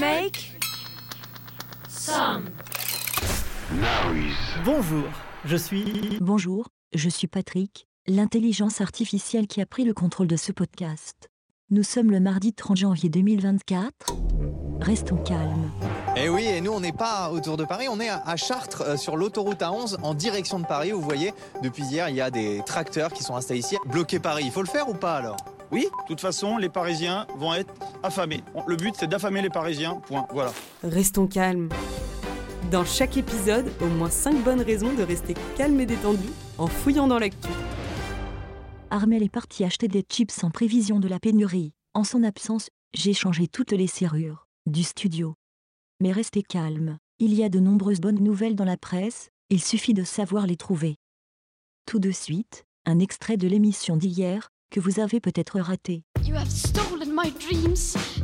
Make some Bonjour, je suis... Bonjour, je suis Patrick, l'intelligence artificielle qui a pris le contrôle de ce podcast. Nous sommes le mardi 30 janvier 2024. Restons calmes. Et oui, et nous on n'est pas autour de Paris, on est à à Chartres euh, sur l'autoroute A11 en direction de Paris. Vous voyez, depuis hier, il y a des tracteurs qui sont installés ici. Bloquer Paris, il faut le faire ou pas alors? Oui, de toute façon, les Parisiens vont être affamés. Le but, c'est d'affamer les Parisiens, point. Voilà. Restons calmes. Dans chaque épisode, au moins 5 bonnes raisons de rester calme et détendu en fouillant dans l'actu. Armel est parti acheter des chips en prévision de la pénurie. En son absence, j'ai changé toutes les serrures du studio. Mais restez calme, il y a de nombreuses bonnes nouvelles dans la presse, il suffit de savoir les trouver. Tout de suite, un extrait de l'émission d'hier, que vous avez peut-être raté.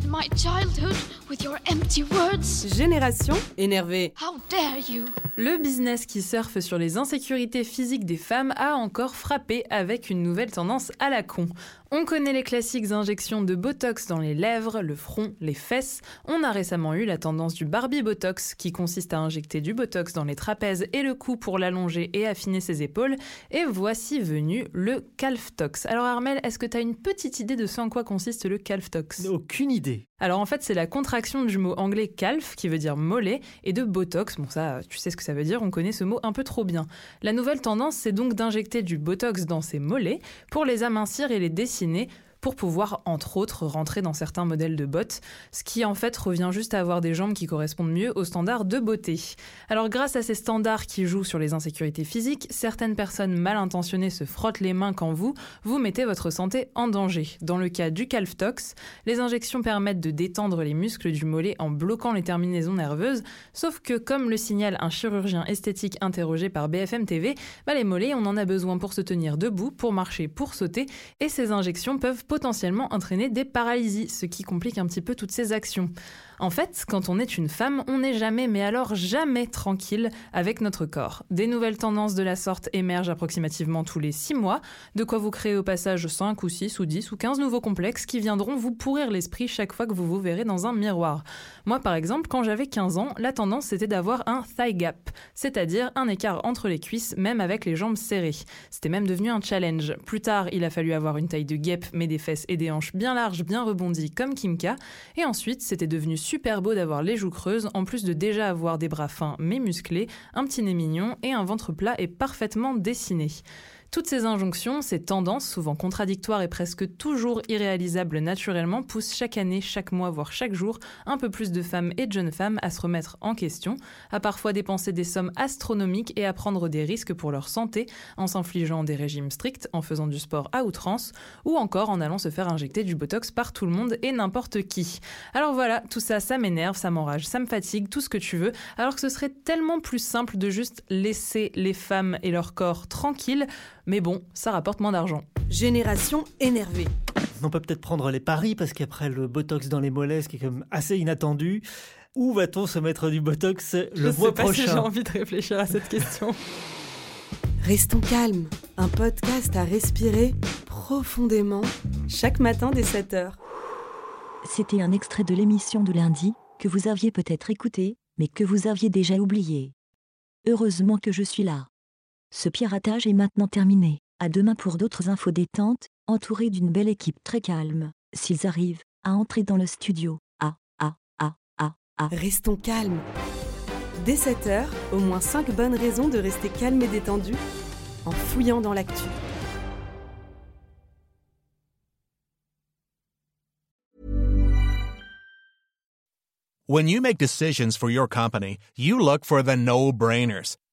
My childhood with your empty words. Génération énervée. How dare you? Le business qui surfe sur les insécurités physiques des femmes a encore frappé avec une nouvelle tendance à la con. On connaît les classiques injections de Botox dans les lèvres, le front, les fesses. On a récemment eu la tendance du Barbie Botox, qui consiste à injecter du Botox dans les trapèzes et le cou pour l'allonger et affiner ses épaules. Et voici venu le Calftox. Alors Armel, est-ce que tu as une petite idée de ce en quoi consiste le Calftox? Aucune idée. Alors en fait, c'est la contraction du mot anglais calf, qui veut dire mollet, et de botox. Bon, ça, tu sais ce que ça veut dire, on connaît ce mot un peu trop bien. La nouvelle tendance, c'est donc d'injecter du botox dans ces mollets pour les amincir et les dessiner pour pouvoir, entre autres, rentrer dans certains modèles de bottes, ce qui en fait revient juste à avoir des jambes qui correspondent mieux aux standards de beauté. Alors grâce à ces standards qui jouent sur les insécurités physiques, certaines personnes mal intentionnées se frottent les mains quand vous, vous mettez votre santé en danger. Dans le cas du Calftox, les injections permettent de détendre les muscles du mollet en bloquant les terminaisons nerveuses, sauf que comme le signale un chirurgien esthétique interrogé par BFM TV, bah, les mollets on en a besoin pour se tenir debout, pour marcher, pour sauter, et ces injections peuvent potentiellement entraîner des paralysies, ce qui complique un petit peu toutes ces actions. En fait, quand on est une femme, on n'est jamais, mais alors jamais tranquille avec notre corps. Des nouvelles tendances de la sorte émergent approximativement tous les 6 mois, de quoi vous créez au passage 5 ou 6 ou 10 ou 15 nouveaux complexes qui viendront vous pourrir l'esprit chaque fois que vous vous verrez dans un miroir. Moi par exemple, quand j'avais 15 ans, la tendance c'était d'avoir un thigh gap, c'est-à-dire un écart entre les cuisses même avec les jambes serrées. C'était même devenu un challenge. Plus tard, il a fallu avoir une taille de guêpe mais des fesses et des hanches bien larges, bien rebondies comme Kimka, et ensuite c'était devenu super beau d'avoir les joues creuses, en plus de déjà avoir des bras fins mais musclés, un petit nez mignon et un ventre plat et parfaitement dessiné. Toutes ces injonctions, ces tendances, souvent contradictoires et presque toujours irréalisables naturellement, poussent chaque année, chaque mois, voire chaque jour, un peu plus de femmes et de jeunes femmes à se remettre en question, à parfois dépenser des sommes astronomiques et à prendre des risques pour leur santé, en s'infligeant des régimes stricts, en faisant du sport à outrance, ou encore en allant se faire injecter du botox par tout le monde et n'importe qui. Alors voilà, tout ça, ça m'énerve, ça m'enrage, ça me fatigue, tout ce que tu veux, alors que ce serait tellement plus simple de juste laisser les femmes et leur corps tranquilles, mais bon, ça rapporte moins d'argent. Génération énervée. On peut peut-être prendre les paris parce qu'après le botox dans les mollets, ce qui est quand même assez inattendu, où va-t-on se mettre du botox le Je mois sais pas si j'ai envie de réfléchir à cette question. Restons calmes, un podcast à respirer profondément chaque matin dès 7h. C'était un extrait de l'émission de lundi, que vous aviez peut-être écouté, mais que vous aviez déjà oublié. Heureusement que je suis là. Ce piratage est maintenant terminé. À demain pour d'autres infos détentes, entourés d'une belle équipe très calme, s'ils arrivent à entrer dans le studio. Ah, ah, ah, ah, ah. Restons calmes. Dès 7h, au moins 5 bonnes raisons de rester calme et détendu en fouillant dans l'actu. When you make decisions for your company, you look for the no-brainers.